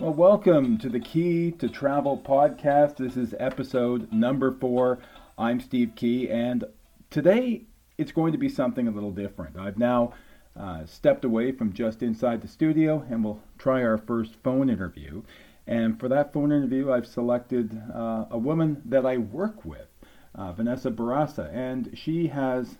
Well, welcome to the Key to Travel podcast. This is episode number four. I'm Steve Key, and today it's going to be something a little different. I've now uh, stepped away from just inside the studio, and we'll try our first phone interview. And for that phone interview, I've selected uh, a woman that I work with, uh, Vanessa Barraza, and she has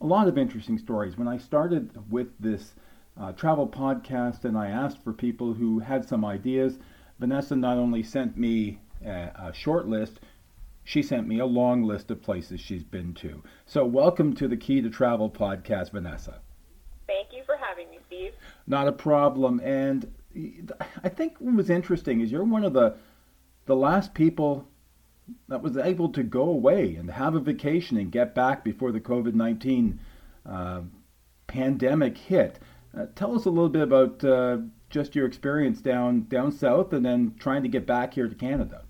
a lot of interesting stories. When I started with this uh, travel podcast, and I asked for people who had some ideas. Vanessa not only sent me a, a short list, she sent me a long list of places she's been to. So, welcome to the Key to Travel podcast, Vanessa. Thank you for having me, Steve. Not a problem. And I think what was interesting is you're one of the the last people that was able to go away and have a vacation and get back before the COVID nineteen uh, pandemic hit. Uh, tell us a little bit about uh, just your experience down down south, and then trying to get back here to Canada.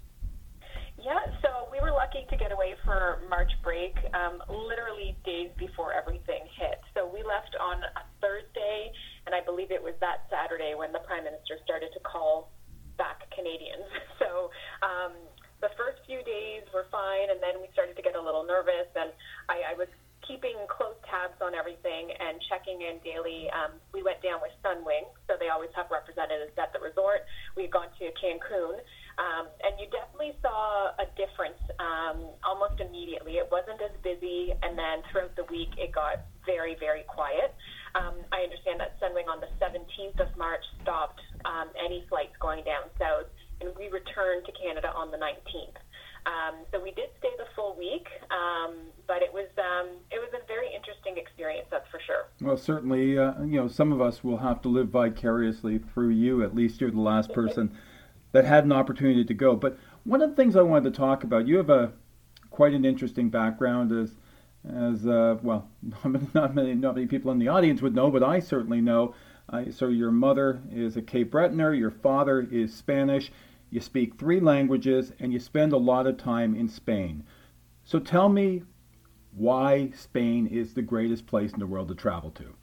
Yeah, so we were lucky to get away for March break, um, literally days before everything hit. So we left on a Thursday, and I believe it was that Saturday when the Prime Minister started to call back Canadians. So um, the first few days were fine, and then we started to get a little nervous, and I, I was keeping close tabs on everything and checking in daily. Um, we went down with Sunwing, so they always have representatives at the resort. We had gone to Cancun, um, and you definitely saw a difference um, almost immediately. It wasn't as busy, and then throughout the week, it got very, very quiet. Um, I understand that Sunwing on the 17th of March stopped um, any flights going down south, and we returned to Canada on the 19th. Um, so we did stay the full week, um, but it was um, it was a very interesting experience, that's for sure. Well, certainly, uh, you know, some of us will have to live vicariously through you. At least you're the last person that had an opportunity to go. But one of the things I wanted to talk about, you have a quite an interesting background as as uh, well. Not many not many people in the audience would know, but I certainly know. Uh, so your mother is a Cape Bretoner, your father is Spanish you speak three languages, and you spend a lot of time in Spain. So tell me why Spain is the greatest place in the world to travel to.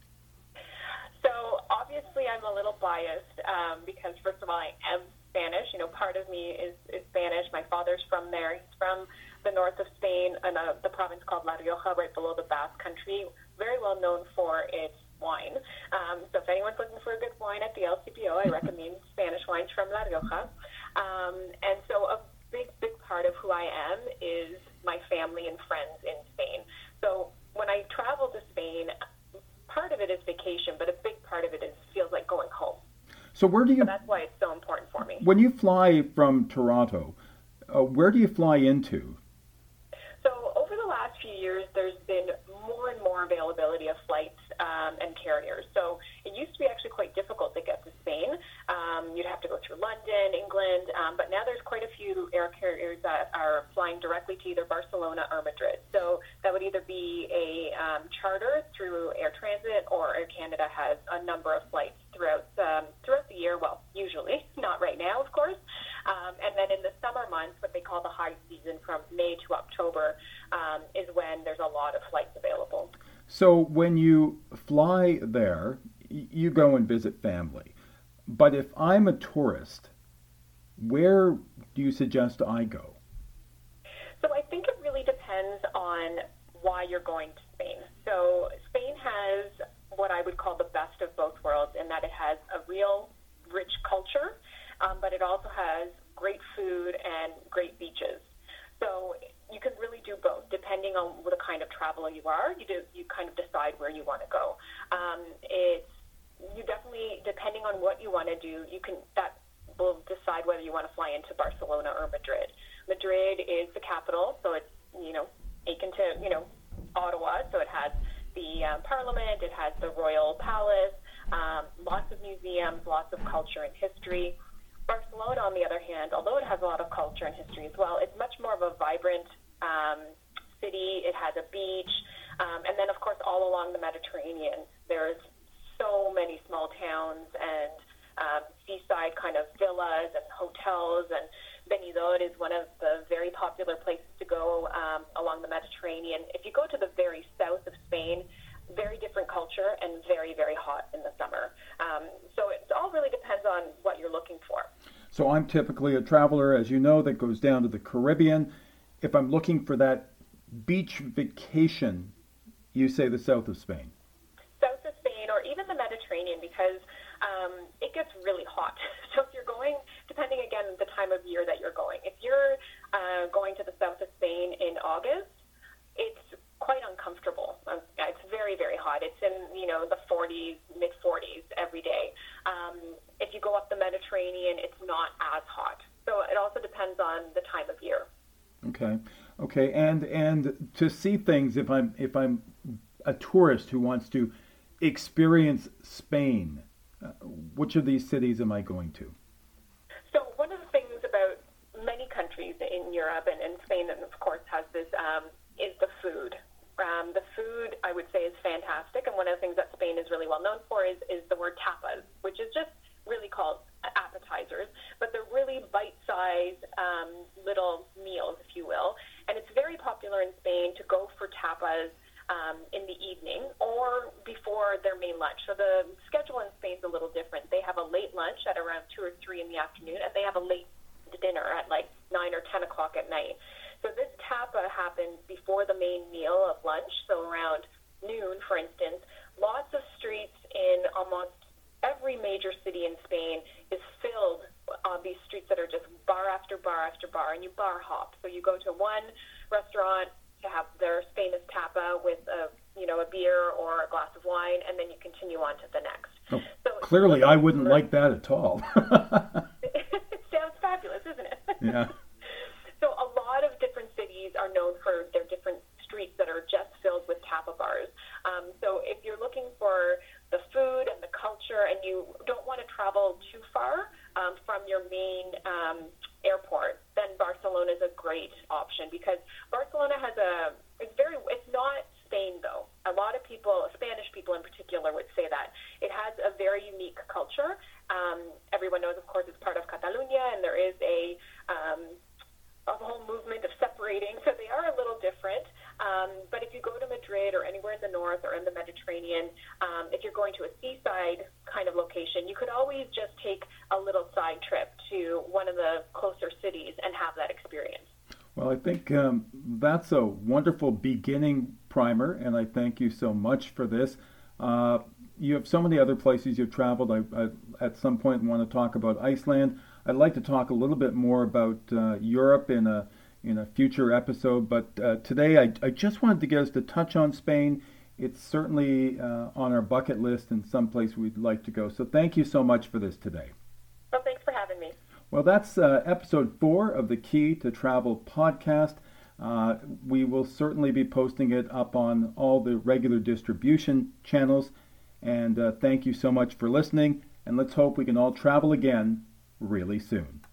So obviously, I'm a little biased um, because, first of all, I am Spanish. You know, part of me is, is Spanish. My father's from there. He's from the north of Spain in a, the province called La Rioja, right below the Basque Country. Very well known for its wine. Um, so if anyone's looking for a good wine at the LCBO, I recommend Spanish wines from La Rioja. Um, and so a big, big part of who I am is my family and friends in Spain. So when I travel to Spain, part of it is vacation, but a big part of it is feels like going home. So where do you? So that's why it's so important for me. When you fly from Toronto, uh, where do you fly into? So over the last few years, there's been more and more availability of flights um, and carriers. So used to be actually quite difficult to get to Spain. Um, you'd have to go through London, England, um, but now there's quite a few air carriers that are flying directly to either Barcelona or Madrid. So that would either be a um, charter through Air Transat or Air Canada has a number of flights throughout um, throughout the year. Well, usually not right now, of course. Um, and then in the summer months, what they call the high season from May to October, um, is when there's a lot of flights available. So when you fly there, you go and visit family. But if I'm a tourist, where do you suggest I go? So I think it really depends on why you're going to Spain. So Spain has what I would call the best of both worlds in that it has a real rich culture, um, but it also has great food and great beaches. So you can really do both depending on what kind of traveler you are. You do you kind of decide where you want to go. Um, it's you definitely depending on what you want to do, you can that will decide whether you want to fly into Barcelona or Madrid. Madrid is the capital, so it's you know akin to you know Ottawa, so it has the um, Parliament, it has the Royal Palace, um, lots of museums, lots of culture and history. Barcelona, on the other hand, although it has a lot of culture and history as well, it's much more of a vibrant um, city. It has a beach, um, and then of course all along the Mediterranean, there's so many small towns and um, seaside kind of villas and hotels and Benidorm is one of the very popular places to go um, along the Mediterranean. If you go to the very south of Spain, very different culture and very, very hot in the summer. Um, so it all really depends on what you're looking for. So I'm typically a traveler, as you know, that goes down to the Caribbean. If I'm looking for that beach vacation, you say the south of Spain. Even the Mediterranean, because um, it gets really hot. So if you're going, depending again the time of year that you're going, if you're uh, going to the south of Spain in August, it's quite uncomfortable. Um, it's very, very hot. It's in you know the 40s, mid 40s every day. Um, if you go up the Mediterranean, it's not as hot. So it also depends on the time of year. Okay, okay, and and to see things, if I'm if I'm a tourist who wants to experience Spain, uh, which of these cities am I going to? So one of the things about many countries in Europe and, and Spain, and of course has this, um, is the food. Um, the food, I would say, is fantastic, and one of the things that Spain is really well known for is, is the word tapas, which is just really called appetizers, but they're really bite-sized um, little meals, if you will. And it's very popular in Spain to go for tapas um, in the evening or before their main lunch. So the schedule in Spain is a little different. They have a late lunch at around two or three in the afternoon, and they have a late dinner at like nine or ten o'clock at night. So this tapa happens before the main meal of lunch, so around noon, for instance. Lots of streets in almost every major city in Spain is filled on these streets that are just bar after bar after bar, and you bar hop. So you go to one restaurant, to have their famous tapa with a you know a beer or a glass of wine, and then you continue on to the next. Oh, so clearly, I wouldn't like that at all. it sounds fabulous, isn't it? Yeah. so a lot of different cities are known for their different streets that are just filled with tapa bars. Um, so if you're looking for the food and the culture, and you don't want to travel too far um, from your main um, airport, then Barcelona is a great option because Barcelona has a it's very it's not Spain though. A lot of people, Spanish people in particular, would say that it has a very unique culture. Um, everyone knows, of course, it's part of Catalonia, and there is a um, a whole movement of separating, so they are a little different. Um, but if you go to Madrid or anywhere in the north or in the Mediterranean, um, if you're going to a seaside kind of location, you could always just take a little side trip to one of the closer cities and have that experience. Well, I think um, that's a wonderful beginning primer, and I thank you so much for this. Uh, you have so many other places you've traveled. I, I, at some point want to talk about Iceland. I'd like to talk a little bit more about uh, Europe in a in a future episode. But uh, today, I, I, just wanted to get us to touch on Spain. It's certainly uh, on our bucket list and someplace we'd like to go. So thank you so much for this today. Well, thanks for having me. Well, that's uh, episode four of the Key to Travel podcast. Uh, we will certainly be posting it up on all the regular distribution channels. And uh, thank you so much for listening. And let's hope we can all travel again really soon.